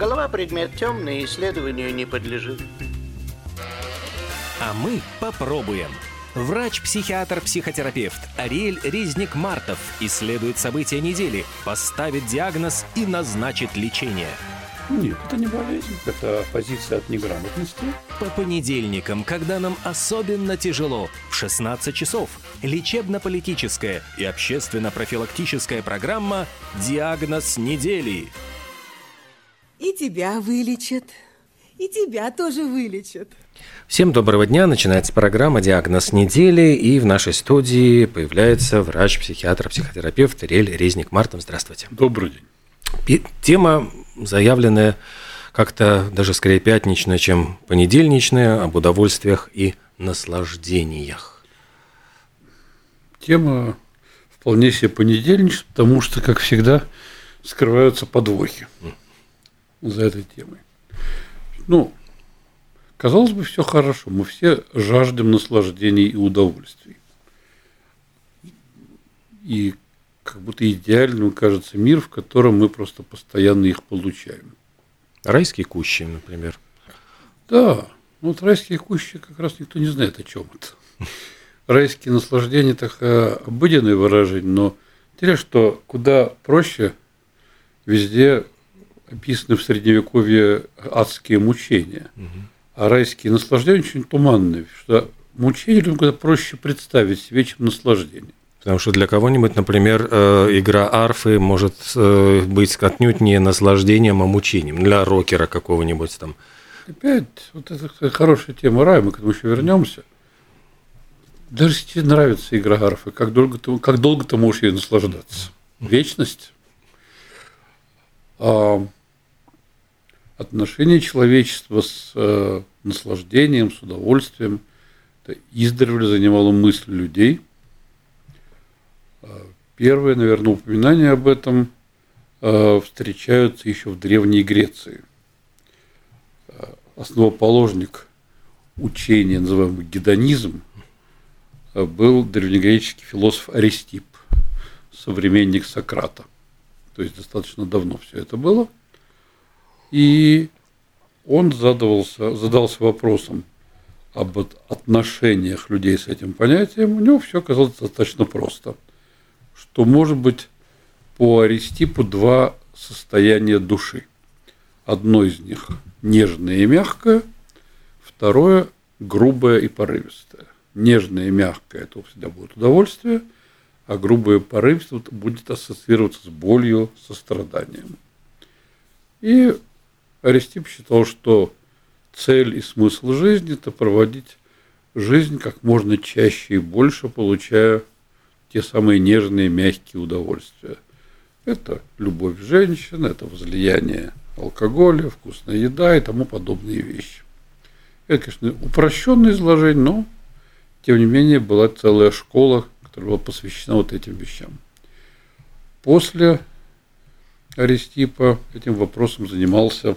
Голова предмет темный, исследованию не подлежит. А мы попробуем. Врач-психиатр-психотерапевт Ариэль Резник-Мартов исследует события недели, поставит диагноз и назначит лечение. Нет, это не болезнь, это позиция от неграмотности. По понедельникам, когда нам особенно тяжело, в 16 часов, лечебно-политическая и общественно-профилактическая программа «Диагноз недели». И тебя вылечат, и тебя тоже вылечат. Всем доброго дня. Начинается программа «Диагноз недели». И в нашей студии появляется врач-психиатр, психотерапевт Ирель Резник Мартов. Здравствуйте. Добрый день. Тема заявленная как-то даже скорее пятничная, чем понедельничная, об удовольствиях и наслаждениях. Тема вполне себе понедельничная, потому что, как всегда, скрываются подвохи за этой темой. Ну, казалось бы, все хорошо. Мы все жаждем наслаждений и удовольствий. И как будто идеальным кажется мир, в котором мы просто постоянно их получаем. Райские кущи, например. Да, ну вот райские кущи как раз никто не знает, о чем это. Райские наслаждения – такое обыденное выражение, но интересно, что куда проще везде описаны в Средневековье адские мучения. А райские наслаждения очень туманные, что мучения людям куда проще представить себе, чем наслаждение. Потому что для кого-нибудь, например, э, игра арфы может э, быть отнюдь не наслаждением, а мучением. Для рокера какого-нибудь там. Опять, вот это хорошая тема рая, мы к этому еще вернемся. Даже если тебе нравится игра арфы, как долго ты, как долго ты можешь ей наслаждаться? Вечность. А отношение человечества с э, наслаждением, с удовольствием, это издревле занимало мысль людей. А Первое, наверное, упоминание об этом э, встречаются еще в Древней Греции. Э, Основоположник учения, называемого гедонизм, э, был древнегреческий философ Аристип, современник Сократа. То есть достаточно давно все это было. И он задавался, задался вопросом об от- отношениях людей с этим понятием. У него все оказалось достаточно просто. Что может быть по Аристипу два состояния души. Одно из них нежное и мягкое, второе грубое и порывистое. Нежное и мягкое – это всегда будет удовольствие, а грубое и порывистое будет ассоциироваться с болью, со страданием. И Аристип считал, что цель и смысл жизни – это проводить жизнь как можно чаще и больше, получая те самые нежные, мягкие удовольствия. Это любовь женщин, это возлияние алкоголя, вкусная еда и тому подобные вещи. Это, конечно, упрощенное изложение, но, тем не менее, была целая школа, которая была посвящена вот этим вещам. После Аристипа этим вопросом занимался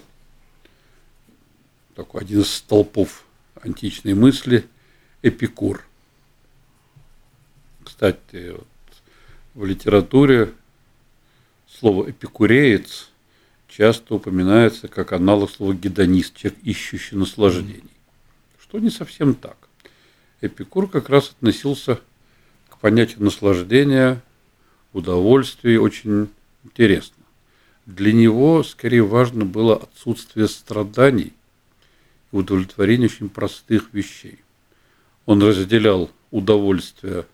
такой один из столпов античной мысли Эпикур. Кстати, вот в литературе слово эпикуреец часто упоминается как аналог слова гедонист, человек, ищущий наслаждений. Что не совсем так. Эпикур как раз относился к понятию наслаждения, удовольствия очень интересно. Для него скорее важно было отсутствие страданий удовлетворение очень простых вещей. Он разделял удовольствие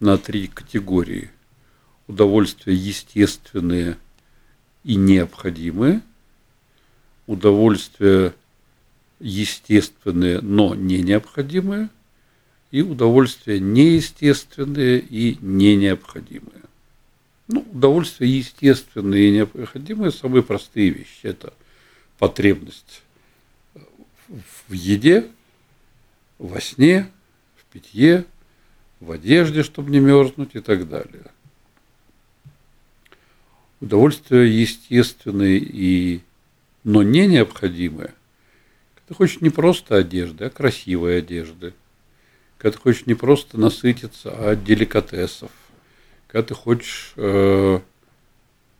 на три категории. Удовольствия естественные и необходимые, удовольствия естественные, но не необходимые, и удовольствия неестественные и не необходимые. Ну, удовольствия естественные и необходимые – самые простые вещи. Это потребность в еде, во сне, в питье, в одежде, чтобы не мерзнуть и так далее. Удовольствия естественные и но не необходимые. Ты хочешь не просто одежды, а красивой одежды. Когда ты хочешь не просто насытиться, а деликатесов. Когда ты хочешь э,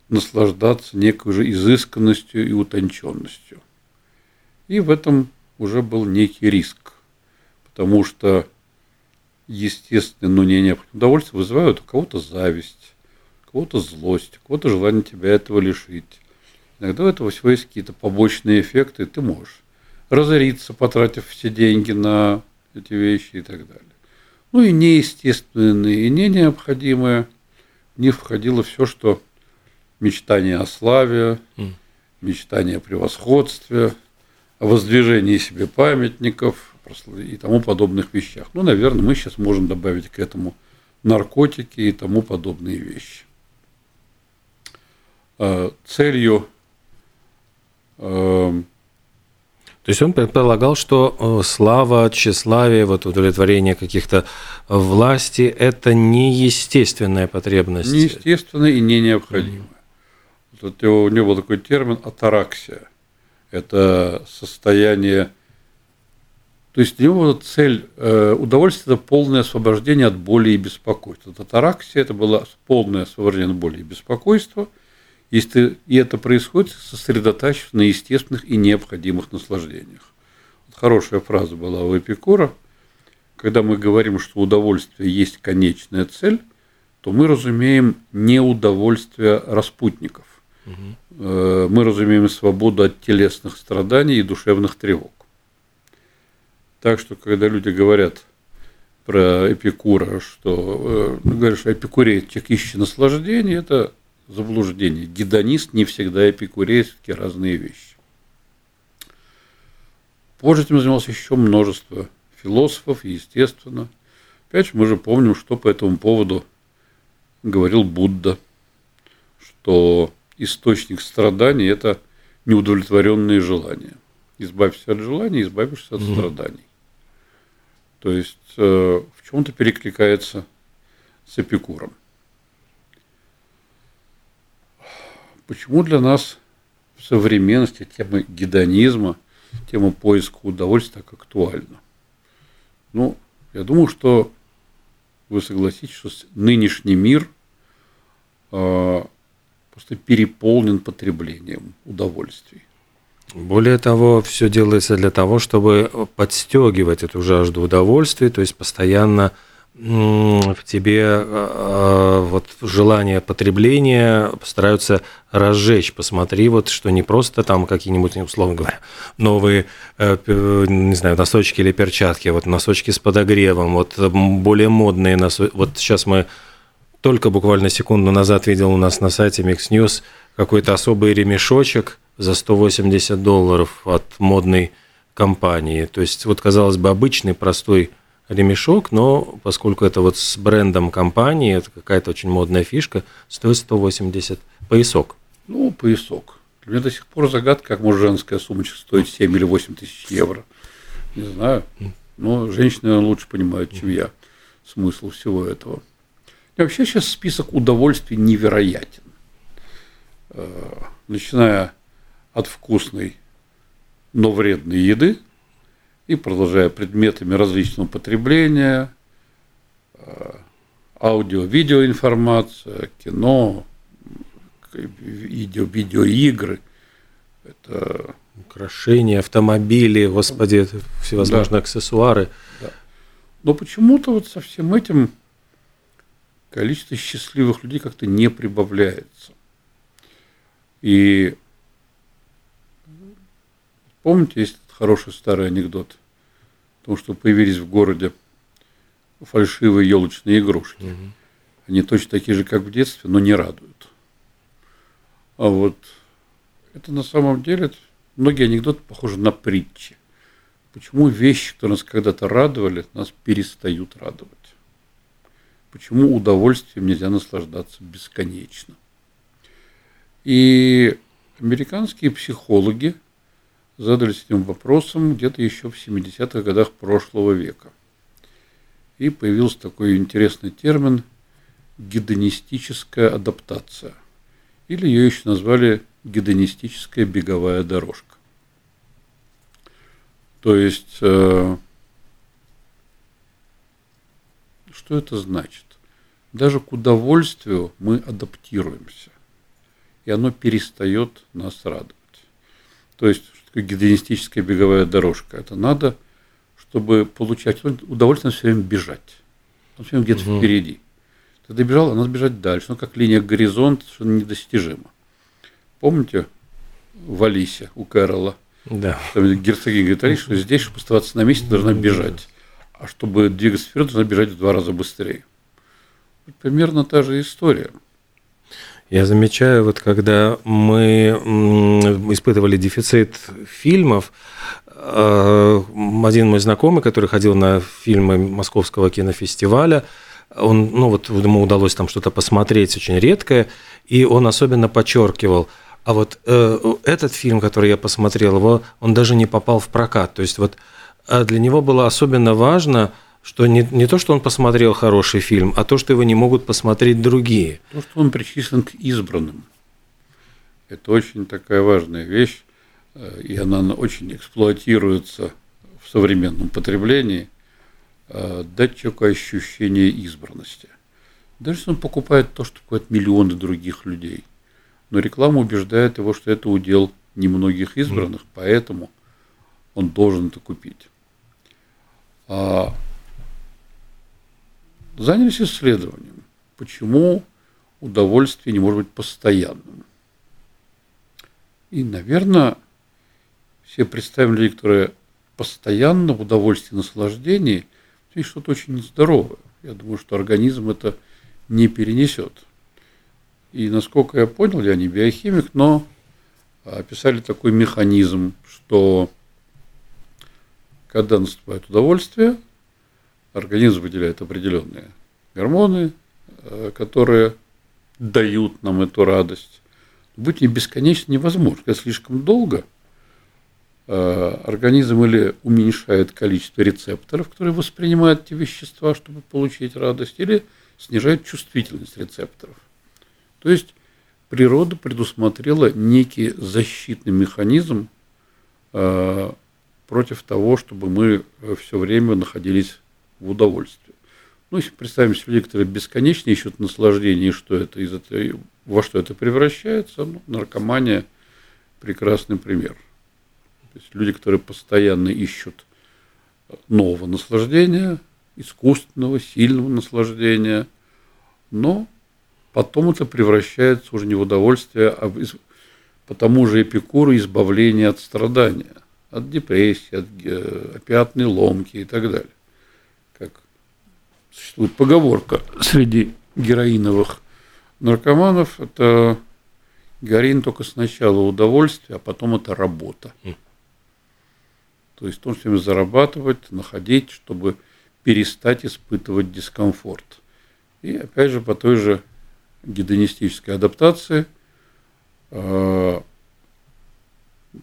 наслаждаться некой же изысканностью и утонченностью. И в этом уже был некий риск, потому что естественное, но не необходимое удовольствие вызывают у кого-то зависть, у кого-то злость, у кого-то желание тебя этого лишить. Иногда у этого всего есть какие-то побочные эффекты, и ты можешь разориться, потратив все деньги на эти вещи и так далее. Ну и неестественные, и не необходимые. В них входило все, что мечтание о славе, мечтание о превосходстве, воздвижении себе памятников и тому подобных вещах. Ну, наверное, мы сейчас можем добавить к этому наркотики и тому подобные вещи. А, целью эм, то есть он предполагал, что э, слава, тщеславие, вот удовлетворение каких-то власти – это неестественная потребность. Неестественная и не необходимая. Вот у него был такой термин «атараксия». Это состояние то есть для него цель э, удовольствия – это полное освобождение от боли и беспокойства. Татараксия – это было полное освобождение от боли и беспокойства, если, и это происходит сосредотачиваясь на естественных и необходимых наслаждениях. Вот хорошая фраза была у Эпикура. Когда мы говорим, что удовольствие есть конечная цель, то мы разумеем не удовольствие распутников. Угу. Мы разумеем свободу от телесных страданий и душевных тревог. Так что, когда люди говорят про Эпикура, что э, говорят, что эпикурей человек ищет наслаждение, это заблуждение. Гедонист не всегда эпикурей, все-таки разные вещи. Позже этим занималось еще множество философов, естественно. Опять же, мы же помним, что по этому поводу говорил Будда, что источник страданий – это неудовлетворенные желания. Избавься от желаний, избавишься от страданий. То есть э, в чем-то перекликается с Эпикуром. Почему для нас в современности тема гедонизма, тема поиска удовольствия так актуальна? Ну, я думаю, что вы согласитесь, что нынешний мир э, просто переполнен потреблением удовольствий. Более того, все делается для того, чтобы подстегивать эту жажду удовольствия, то есть постоянно в тебе э, э, вот желание потребления стараются разжечь. Посмотри, вот что не просто там какие-нибудь, условно говоря, новые, э, не знаю, носочки или перчатки, вот носочки с подогревом, вот более модные носочки. Вот сейчас мы только буквально секунду назад видел у нас на сайте Mix News какой-то особый ремешочек – за 180 долларов от модной компании. То есть, вот, казалось бы, обычный простой ремешок, но поскольку это вот с брендом компании, это какая-то очень модная фишка, стоит 180 поясок. Ну, поясок. Для меня до сих пор загадка, как может женская сумочка стоить 7 или 8 тысяч евро. Не знаю. Но женщины лучше понимают, чем я, смысл всего этого. И вообще сейчас список удовольствий невероятен. Э, начиная от вкусной, но вредной еды и продолжая предметами различного потребления, э, аудио-видеоинформация, кино, видео, видеоигры. Это украшения, автомобили, господи, всевозможные да. аксессуары. Да. Но почему-то вот со всем этим количество счастливых людей как-то не прибавляется. И Помните, есть хороший старый анекдот о том, что появились в городе фальшивые елочные игрушки. Угу. Они точно такие же, как в детстве, но не радуют. А вот это на самом деле, многие анекдоты похожи на притчи. Почему вещи, которые нас когда-то радовали, нас перестают радовать? Почему удовольствием нельзя наслаждаться бесконечно? И американские психологи задались этим вопросом где-то еще в 70-х годах прошлого века. И появился такой интересный термин гедонистическая адаптация. Или ее еще назвали гедонистическая беговая дорожка. То есть, э, что это значит? Даже к удовольствию мы адаптируемся. и оно перестает нас радовать. То есть, гедонистическая беговая дорожка? Это надо, чтобы получать удовольствие, все время бежать. Он все время где-то угу. впереди. Ты добежал, а надо бежать дальше. Ну, как линия горизонт, что недостижима. Помните в Алисе у Кэрола? Да. Там герцогиня говорит, что здесь, чтобы оставаться на месте, должна бежать. А чтобы двигаться вперед, должна бежать в два раза быстрее. Примерно та же история. Я замечаю, вот когда мы испытывали дефицит фильмов, э, один мой знакомый, который ходил на фильмы Московского кинофестиваля, он, ну вот ему удалось там что-то посмотреть очень редкое, и он особенно подчеркивал, а вот э, этот фильм, который я посмотрел, его, он даже не попал в прокат. То есть вот для него было особенно важно что не, не то, что он посмотрел хороший фильм, а то, что его не могут посмотреть другие. То, что он причислен к избранным. Это очень такая важная вещь, э, и она очень эксплуатируется в современном потреблении, э, дать человеку ощущение избранности. Даже если он покупает то, что покупают миллионы других людей. Но реклама убеждает его, что это удел немногих избранных, поэтому он должен это купить. А занялись исследованием, почему удовольствие не может быть постоянным. И, наверное, все представим людей, которые постоянно в удовольствии наслаждении, есть что-то очень нездоровое. Я думаю, что организм это не перенесет. И насколько я понял, я не биохимик, но описали такой механизм, что когда наступает удовольствие, организм выделяет определенные гормоны, э, которые дают нам эту радость. Быть не бесконечно невозможно. Когда слишком долго, э, организм или уменьшает количество рецепторов, которые воспринимают эти вещества, чтобы получить радость, или снижает чувствительность рецепторов. То есть природа предусмотрела некий защитный механизм э, против того, чтобы мы все время находились в удовольствие. Ну, если представим себе людей, которые бесконечно ищут наслаждение, что это из этого, во что это превращается, ну, наркомания – прекрасный пример. То есть люди, которые постоянно ищут нового наслаждения, искусственного, сильного наслаждения, но потом это превращается уже не в удовольствие, а в, по тому же эпикуру избавление от страдания, от депрессии, от э, опиатной ломки и так далее существует поговорка среди героиновых наркоманов, это героин только сначала удовольствие, а потом это работа. То есть он все время зарабатывать, находить, чтобы перестать испытывать дискомфорт. И опять же по той же гедонистической адаптации э,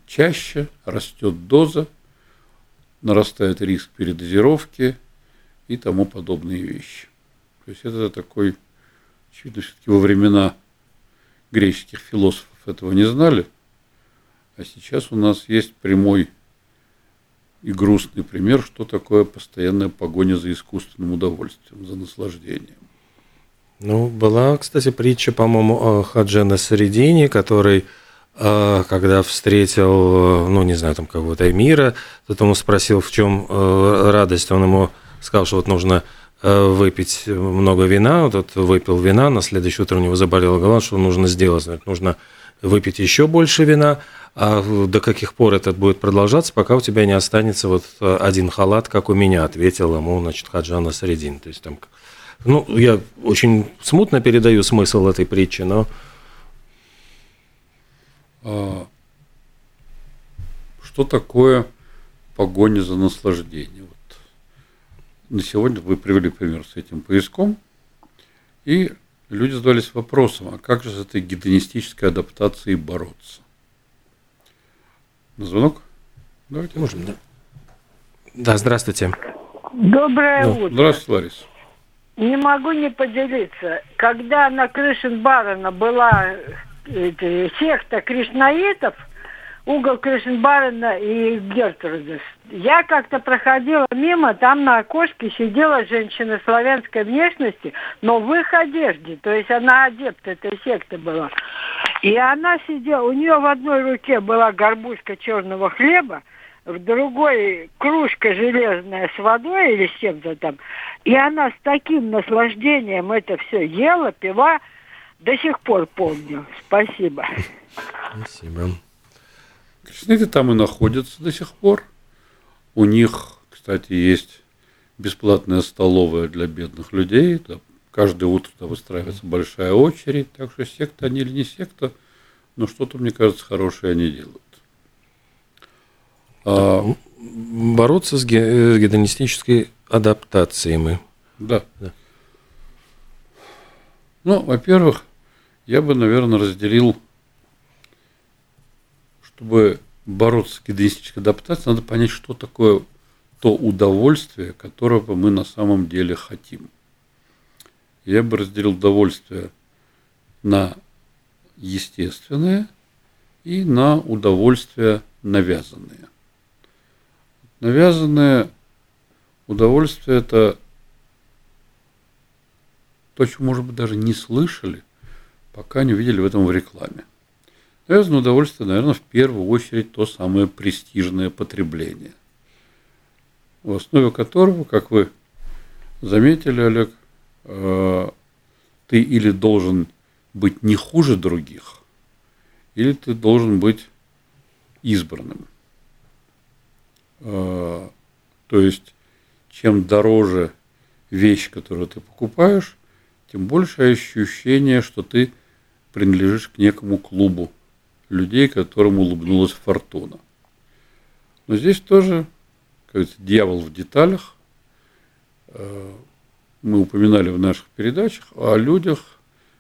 чаще растет доза, нарастает риск передозировки – и тому подобные вещи. То есть это такой, очевидно, все-таки во времена греческих философов этого не знали, а сейчас у нас есть прямой и грустный пример, что такое постоянная погоня за искусственным удовольствием, за наслаждением. Ну, была, кстати, притча, по-моему, Хаджена Средини, который, э, когда встретил, ну, не знаю, там какого-то мира, тот ему спросил, в чем э, радость, он ему сказал, что вот нужно э, выпить много вина, вот тот выпил вина, на следующее утро у него заболела голова, что нужно сделать? Значит, нужно выпить еще больше вина, а до каких пор это будет продолжаться, пока у тебя не останется вот э, один халат, как у меня, ответил ему, значит, Хаджана Средин. То есть там, ну, я очень смутно передаю смысл этой притчи, но... А, что такое погоня за наслаждением? на сегодня вы привели пример с этим поиском, и люди задались вопросом, а как же с этой гедонистической адаптацией бороться? На звонок? Давайте. Можем, да. Да, здравствуйте. Доброе ну, утро. Здравствуйте, Ларис. Не могу не поделиться. Когда на Крышин-Барона была э, секта кришнаитов – угол Кришенбарена и Гертрудес. Я как-то проходила мимо, там на окошке сидела женщина славянской внешности, но в их одежде, то есть она адепт этой секты была. И она сидела, у нее в одной руке была горбушка черного хлеба, в другой кружка железная с водой или с чем-то там. И она с таким наслаждением это все ела, пила. До сих пор помню. Спасибо. Спасибо. Кришнаиты там и находятся до сих пор. У них, кстати, есть бесплатная столовая для бедных людей. Да, каждое утро там выстраивается большая очередь. Так что секта они или не секта, но что-то, мне кажется, хорошее они делают. А, Бороться с ге- э, гедонистической адаптацией мы. да. Да. Ну, во-первых, я бы, наверное, разделил, чтобы бороться с гедонистической адаптацией, надо понять, что такое то удовольствие, которого мы на самом деле хотим. Я бы разделил удовольствие на естественное и на удовольствие навязанное. Навязанное удовольствие – это то, чего, может быть, даже не слышали, пока не увидели в этом в рекламе. Навязанное удовольствие, наверное, в первую очередь то самое престижное потребление, в основе которого, как вы заметили, Олег, э, ты или должен быть не хуже других, или ты должен быть избранным. Э, То есть, чем дороже вещь, которую ты покупаешь, тем больше ощущение, что ты принадлежишь к некому клубу людей, которым улыбнулась фортуна. Но здесь тоже, как говорится, дьявол в деталях. Э, Мы упоминали в наших передачах о людях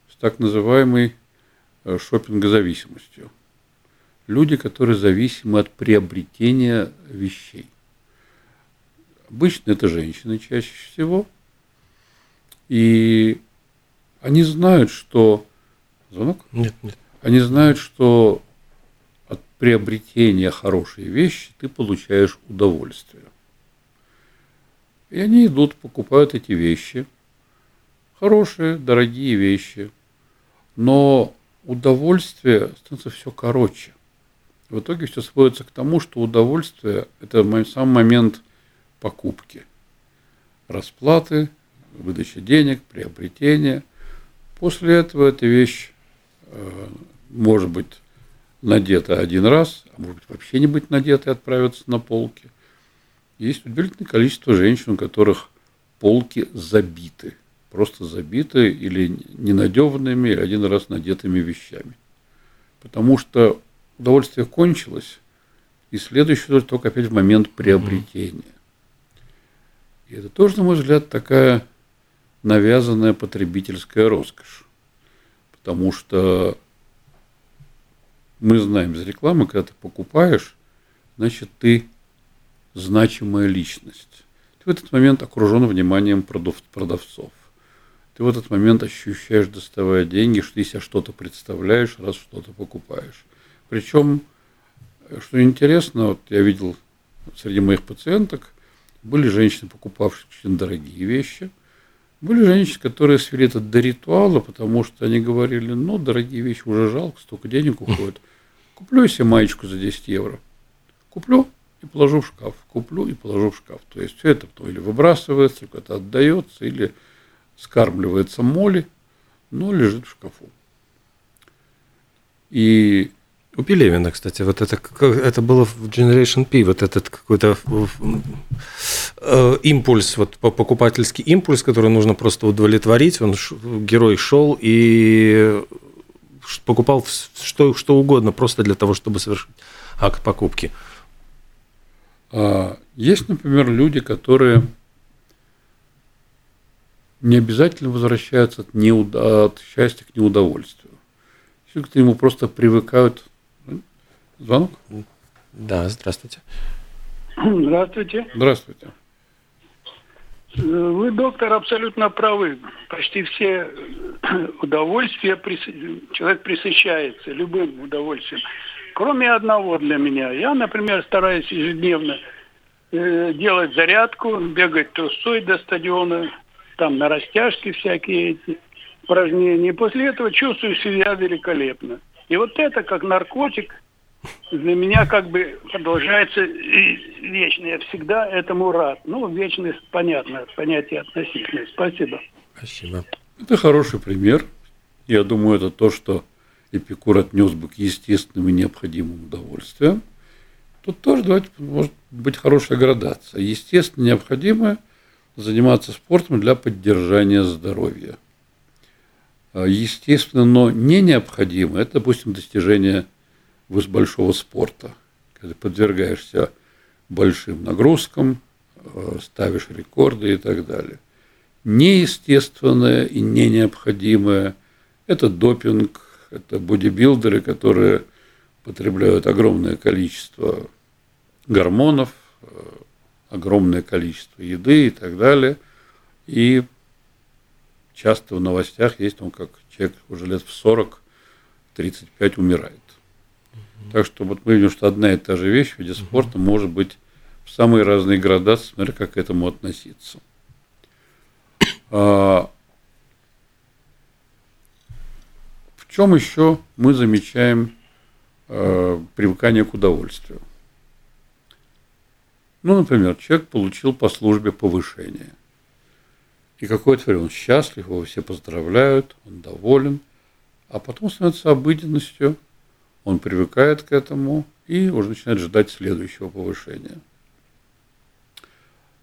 с так называемой э, шопингозависимостью. Люди, которые зависимы от приобретения вещей. Обычно это женщины чаще всего. И они знают, что... Звонок? Нет, нет. Они знают, что от приобретения хорошей вещи ты получаешь удовольствие. И они идут, покупают эти вещи. Хорошие, дорогие вещи. Но удовольствие становится все короче. В итоге все сводится к тому, что удовольствие – это сам момент покупки. Расплаты, выдача денег, приобретения. После этого эта вещь может быть надета один раз, а может быть вообще не быть надета и отправиться на полки. Есть удивительное количество женщин, у которых полки забиты, просто забиты или ненадеванными, или один раз надетыми вещами. Потому что удовольствие кончилось, и следующее только опять в момент приобретения. И это тоже, на мой взгляд, такая навязанная потребительская роскошь. Потому что мы знаем из рекламы, когда ты покупаешь, значит, ты значимая личность. Ты в этот момент окружен вниманием продав- продавцов. Ты в этот момент ощущаешь, доставая деньги, что ты себя что-то представляешь, раз что-то покупаешь. Причем, что интересно, вот я видел среди моих пациенток, были женщины, покупавшие очень дорогие вещи, были женщины, которые свели это до ритуала, потому что они говорили, ну, дорогие вещи уже жалко, столько денег уходит. Куплю себе маечку за 10 евро. Куплю и положу в шкаф. Куплю и положу в шкаф. То есть все это потом или выбрасывается, куда-то отдается, или скармливается моли, но лежит в шкафу. И У Пелевина, кстати, вот это, это было в Generation P, вот этот какой-то э, импульс, вот по- покупательский импульс, который нужно просто удовлетворить. Он, герой шел и покупал что, что угодно, просто для того, чтобы совершить акт покупки. А, Есть, например, люди, которые не обязательно возвращаются от, неуда- от счастья к неудовольствию. К нему просто привыкают. Звонок? Да, здравствуйте. Здравствуйте. Здравствуйте. Э, Вы, доктор, абсолютно правы. Почти все э, удовольствия человек присыщается любым удовольствием. Кроме одного для меня. Я, например, стараюсь ежедневно э, делать зарядку, бегать трусой до стадиона, там на растяжке всякие эти упражнения. И после этого чувствую себя великолепно. И вот это, как наркотик, для меня как бы продолжается вечно. Я всегда этому рад. Ну, вечность, понятно, понятие относительное. Спасибо. Спасибо. Это хороший пример. Я думаю, это то, что Эпикур отнес бы к естественным и необходимым удовольствиям. Тут тоже давайте, может быть хорошая градация. Естественно, необходимое заниматься спортом для поддержания здоровья. А, естественно, но не необходимо, это, допустим, достижение большого спорта, когда подвергаешься большим нагрузкам, а, ставишь рекорды и так далее. Неестественное и не необходимое – это допинг, это бодибилдеры, которые потребляют огромное количество гормонов, а, огромное количество еды и так далее. И часто в новостях есть, он как человек уже лет в 40-35 умирает. Так что вот мы видим, что одна и та же вещь в виде спорта может быть в самые разные градации, смотря как к этому относиться. А, в чем еще мы замечаем а, привыкание к удовольствию? Ну, например, человек получил по службе повышение. И какое-то время он счастлив, его все поздравляют, он доволен, а потом становится обыденностью, он привыкает к этому и уже начинает ждать следующего повышения.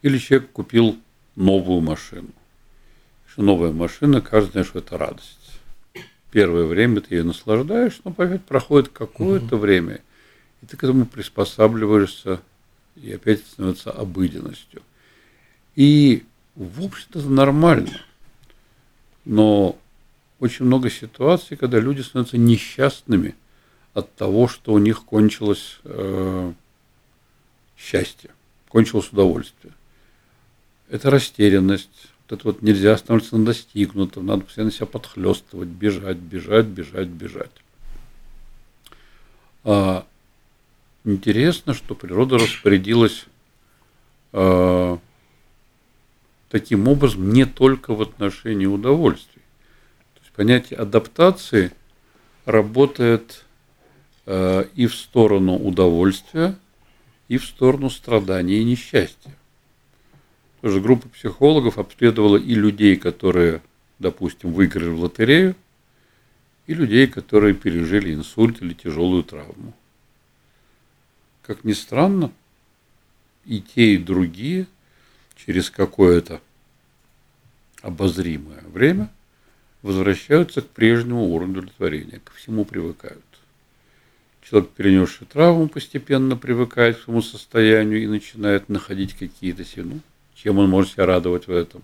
Или человек купил новую машину. Что новая машина, каждый что это радость. Первое время ты ее наслаждаешь, но опять проходит какое-то угу. время, и ты к этому приспосабливаешься, и опять становится обыденностью. И, в общем-то, это нормально. Но очень много ситуаций, когда люди становятся несчастными от того, что у них кончилось э, счастье, кончилось удовольствие. Это растерянность, вот это вот нельзя останавливаться на достигнутом, надо постоянно себя подхлестывать, бежать, бежать, бежать, бежать. А, интересно, что природа распорядилась э, таким образом не только в отношении удовольствий. То есть понятие адаптации работает и в сторону удовольствия, и в сторону страдания и несчастья. Тоже группа психологов обследовала и людей, которые, допустим, выиграли в лотерею, и людей, которые пережили инсульт или тяжелую травму. Как ни странно, и те, и другие через какое-то обозримое время возвращаются к прежнему уровню удовлетворения, ко всему привыкают. Человек, перенесший травму, постепенно привыкает к своему состоянию и начинает находить какие-то ну, чем он может себя радовать в этом.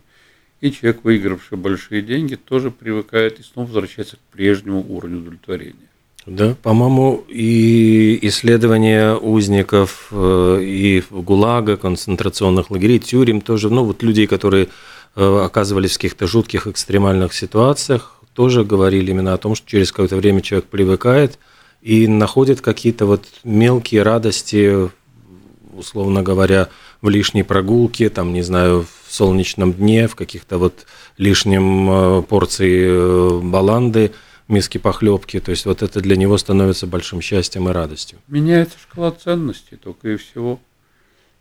И человек, выигравший большие деньги, тоже привыкает и снова возвращается к прежнему уровню удовлетворения. Да, по-моему, и исследования узников э, и ГУЛАГа, концентрационных лагерей, тюрем тоже, ну вот людей, которые э, оказывались в каких-то жутких экстремальных ситуациях, тоже говорили именно о том, что через какое-то время человек привыкает и находит какие-то вот мелкие радости, условно говоря, в лишней прогулке, там, не знаю, в солнечном дне, в каких-то вот лишнем э, порции баланды – миски похлебки. То есть вот это для него становится большим счастьем и радостью. Меняется шкала ценностей только и всего.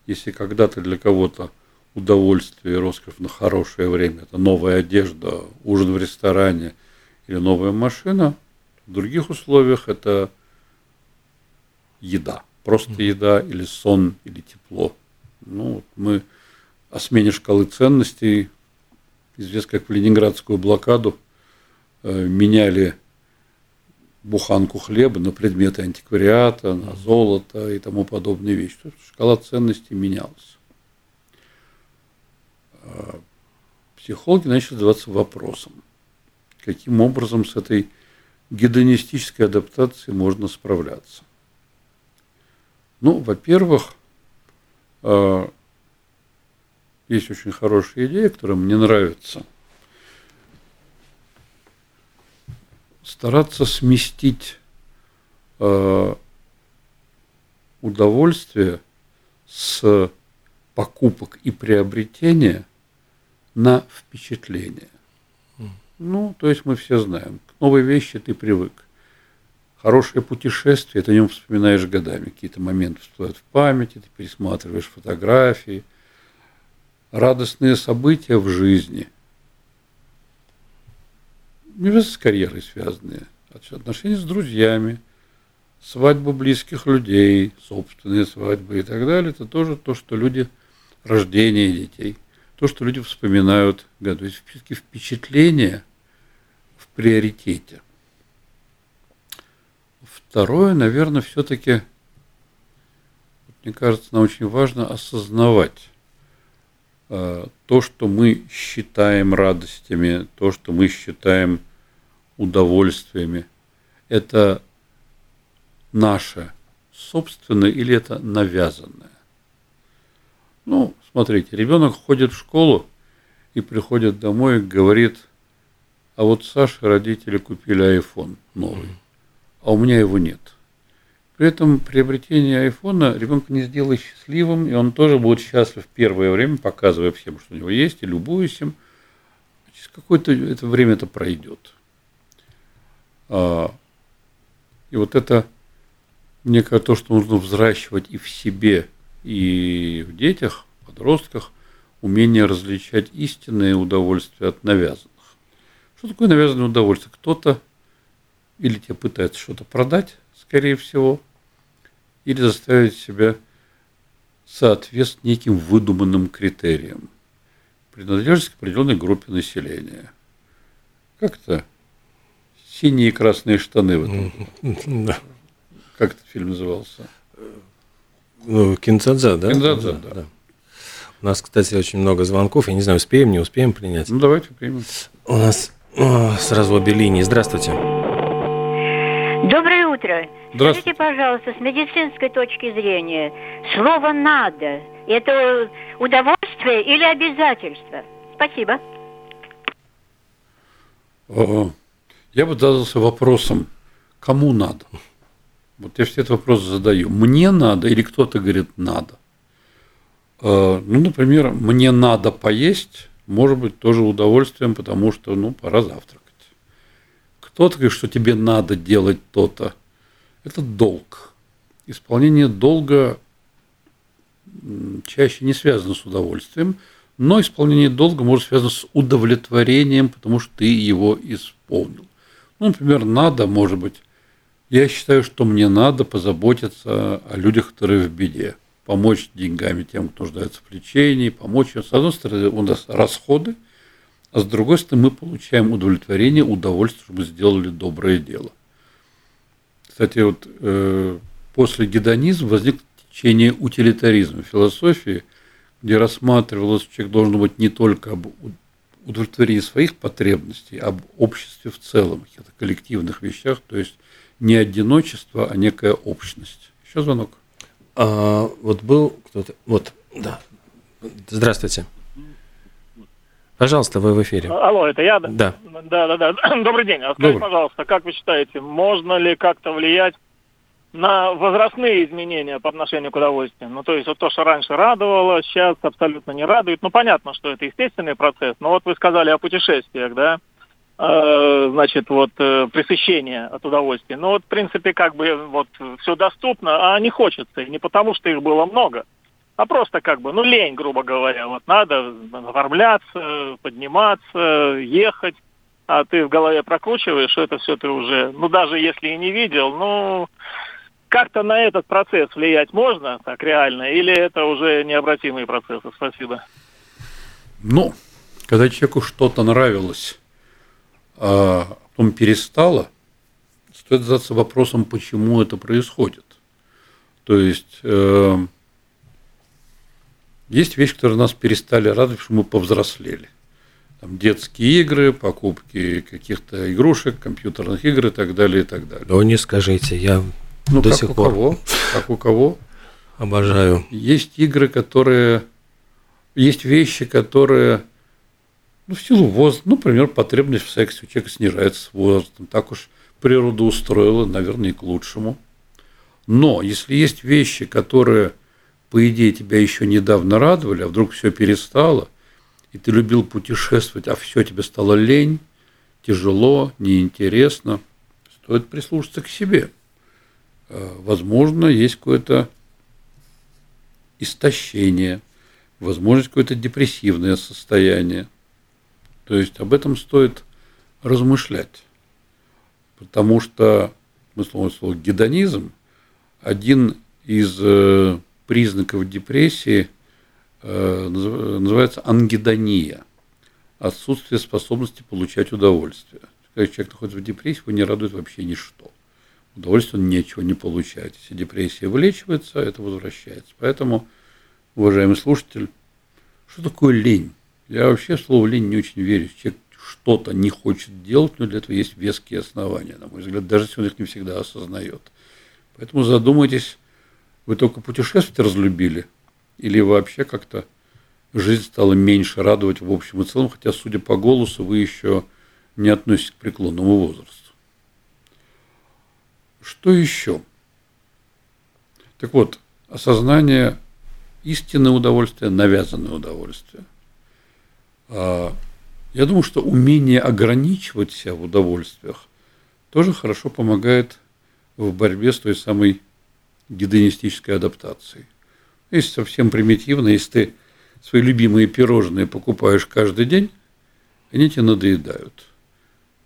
Если когда-то для кого-то удовольствие и роскошь на хорошее время – это новая одежда, ужин в ресторане или новая машина, в других условиях это еда. Просто еда или сон, или тепло. Ну, вот мы о смене шкалы ценностей, известно как в Ленинградскую блокаду, Э, меняли буханку хлеба на предметы антиквариата, на золото и тому подобные вещи. То есть шкала ценностей менялась. Э, психологи начали задаваться вопросом, каким образом с этой гедонистической адаптацией можно справляться. Ну, во-первых, э, есть очень хорошая идея, которая мне нравится – стараться сместить э, удовольствие с покупок и приобретения на впечатление. Ну, то есть мы все знаем, новой вещи ты привык. Хорошее путешествие, ты о нем вспоминаешь годами. Какие-то моменты всплывают в памяти, ты пересматриваешь фотографии. Радостные события в жизни. Не с карьерой связанные. а Отношения с друзьями, свадьбы близких людей, собственные свадьбы и так далее. Это тоже то, что люди, рождение детей, то, что люди вспоминают. То есть впечатления приоритете. Второе, наверное, все-таки, мне кажется, нам очень важно осознавать э, то, что мы считаем радостями, то, что мы считаем удовольствиями. Это наше собственное или это навязанное. Ну, смотрите, ребенок ходит в школу и приходит домой и говорит, а вот Саше родители купили iPhone новый а у меня его нет. При этом приобретение айфона ребенка не сделает счастливым, и он тоже будет счастлив первое время, показывая всем, что у него есть, и любуясь им. Через какое-то это время это пройдет. А, и вот это, мне кажется, то, что нужно взращивать и в себе, и в детях, подростках, умение различать истинное удовольствие от навязанных. Что такое навязанное удовольствие? Кто-то или тебе пытаются что-то продать, скорее всего, или заставить себя соответствовать неким выдуманным критериям. Принадлежность к определенной группе населения. Как-то синие и красные штаны в этом. Да. Как этот фильм назывался? Ну, Кинцадза, да? Кинцадза, да. да. У нас, кстати, очень много звонков. Я не знаю, успеем, не успеем принять. Ну, давайте примем. У нас сразу обе линии. Здравствуйте. Доброе утро. Скажите, пожалуйста, с медицинской точки зрения, слово «надо» – это удовольствие или обязательство? Спасибо. Я бы задался вопросом, кому надо? Вот я все этот вопрос задаю. Мне надо или кто-то говорит надо? Ну, например, мне надо поесть, может быть, тоже удовольствием, потому что, ну, пора завтракать. Кто-то говорит, что тебе надо делать то-то. Это долг. Исполнение долга чаще не связано с удовольствием, но исполнение долга может связано с удовлетворением, потому что ты его исполнил. Ну, например, надо, может быть, я считаю, что мне надо позаботиться о людях, которые в беде, помочь деньгами тем, кто нуждается в лечении, помочь. С одной стороны, у нас расходы – а с другой стороны мы получаем удовлетворение, удовольствие, что мы сделали доброе дело. Кстати, вот э, после гедонизма возник течение утилитаризма философии, где рассматривалось, что человек должен быть не только об удовлетворении своих потребностей, а об обществе в целом, каких-то коллективных вещах, то есть не одиночество, а некая общность. Еще звонок. А, вот был кто-то. Вот, да. Здравствуйте. Пожалуйста, вы в эфире. Алло, это я? Да. Да, да, да. Добрый день. А скажите, пожалуйста, как вы считаете, можно ли как-то влиять на возрастные изменения по отношению к удовольствию? Ну, то есть вот то, что раньше радовало, сейчас абсолютно не радует. Ну, понятно, что это естественный процесс, но вот вы сказали о путешествиях, да? Э, значит, вот э, пресыщение от удовольствия. Ну, вот, в принципе, как бы вот все доступно, а не хочется. И не потому, что их было много, а просто как бы, ну, лень, грубо говоря. Вот надо оформляться, подниматься, ехать, а ты в голове прокручиваешь, это все ты уже, ну, даже если и не видел, ну, как-то на этот процесс влиять можно, так реально, или это уже необратимые процессы? Спасибо. Ну, когда человеку что-то нравилось, а потом перестало, стоит задаться вопросом, почему это происходит. То есть э, есть вещи, которые нас перестали радовать, что мы повзрослели. Там детские игры, покупки каких-то игрушек, компьютерных игр и так далее, и так далее. Ну, не скажите, я ну, до как сих у пор кого? Как у кого? обожаю. Есть игры, которые... Есть вещи, которые ну, в силу возраста, ну, например, потребность в сексе у человека снижается с возрастом. Так уж природа устроила, наверное, и к лучшему. Но если есть вещи, которые по идее, тебя еще недавно радовали, а вдруг все перестало, и ты любил путешествовать, а все тебе стало лень, тяжело, неинтересно, стоит прислушаться к себе. Э, возможно, есть какое-то истощение, возможно, какое-то депрессивное состояние. То есть об этом стоит размышлять. Потому что, мы слово, слово гедонизм, один из э, признаков депрессии э, называется ангедония, отсутствие способности получать удовольствие. Когда человек находится в депрессии, его не радует вообще ничто. Удовольствие он ничего не получает. Если депрессия вылечивается, это возвращается. Поэтому, уважаемый слушатель, что такое лень? Я вообще слово лень не очень верю. Человек что-то не хочет делать, но для этого есть веские основания, на мой взгляд, даже если он их не всегда осознает. Поэтому задумайтесь, вы только путешествовать разлюбили или вообще как-то жизнь стала меньше радовать в общем и целом, хотя, судя по голосу, вы еще не относитесь к преклонному возрасту. Что еще? Так вот, осознание истинное удовольствие, навязанное удовольствие. А, я думаю, что умение ограничивать себя в удовольствиях тоже хорошо помогает в борьбе с той самой гедонистической адаптацией. Если совсем примитивно, если ты свои любимые пирожные покупаешь каждый день, они тебе надоедают.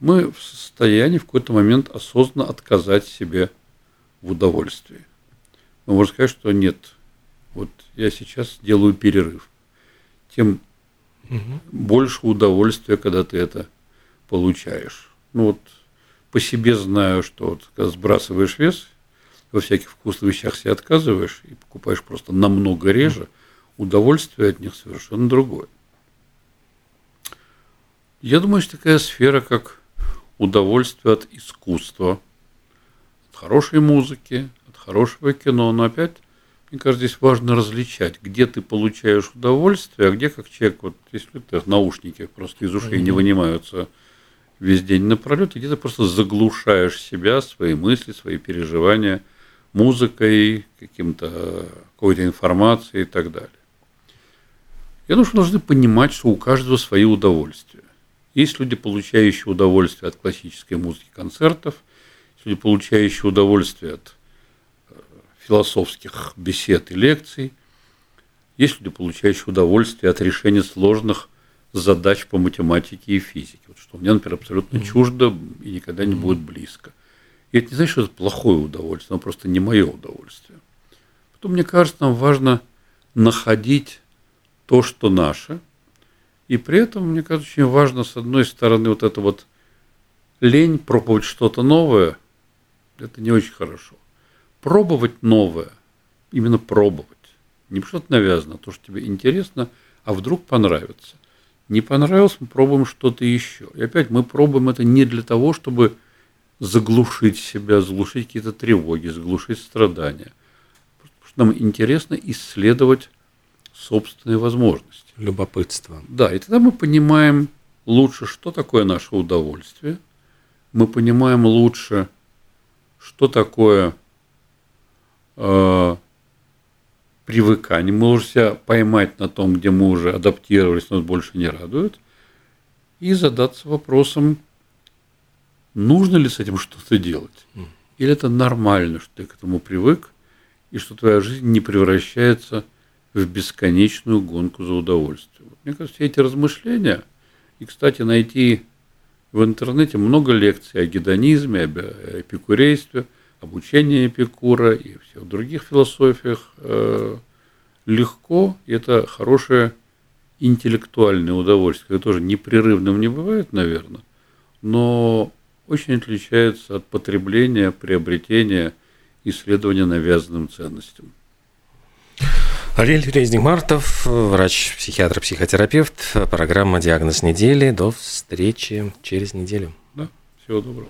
Мы в состоянии в какой-то момент осознанно отказать себе в удовольствии. Мы можем сказать, что нет, вот я сейчас делаю перерыв. Тем угу. больше удовольствия, когда ты это получаешь. Ну вот по себе знаю, что вот когда сбрасываешь вес, во всяких вкусных вещах себе отказываешь и покупаешь просто намного реже, удовольствие от них совершенно другое. Я думаю, что такая сфера, как удовольствие от искусства, от хорошей музыки, от хорошего кино, но опять, мне кажется, здесь важно различать, где ты получаешь удовольствие, а где как человек, вот если это наушники просто из ушей mm-hmm. не вынимаются весь день напролет, и где ты просто заглушаешь себя, свои мысли, свои переживания музыкой, каким-то какой-то информацией и так далее. Я думаю, что должны понимать, что у каждого свои удовольствия. Есть люди, получающие удовольствие от классической музыки, концертов, есть люди, получающие удовольствие от философских бесед и лекций, есть люди, получающие удовольствие от решения сложных задач по математике и физике, вот что мне, например, абсолютно чуждо и никогда не будет близко. И это не значит, что это плохое удовольствие, оно просто не мое удовольствие. Потом, мне кажется, нам важно находить то, что наше, и при этом, мне кажется, очень важно, с одной стороны, вот это вот лень пробовать что-то новое, это не очень хорошо. Пробовать новое, именно пробовать, не что-то навязано, а то, что тебе интересно, а вдруг понравится – не понравилось, мы пробуем что-то еще. И опять мы пробуем это не для того, чтобы заглушить себя, заглушить какие-то тревоги, заглушить страдания. Потому что нам интересно исследовать собственные возможности. Любопытство. Да, и тогда мы понимаем лучше, что такое наше удовольствие. Мы понимаем лучше, что такое э, привыкание, мы можем себя поймать на том, где мы уже адаптировались, нас больше не радует, и задаться вопросом, нужно ли с этим что-то делать, или это нормально, что ты к этому привык, и что твоя жизнь не превращается в бесконечную гонку за удовольствием. Мне кажется, эти размышления, и, кстати, найти в интернете много лекций о гедонизме, об эпикурействе – обучение Эпикура и всех других философиях э, легко, и это хорошее интеллектуальное удовольствие, которое тоже непрерывным не бывает, наверное, но очень отличается от потребления, приобретения, исследования навязанным ценностям. Ариэль Резник-Мартов, врач-психиатр, психотерапевт. Программа «Диагноз недели». До встречи через неделю. Да, всего доброго.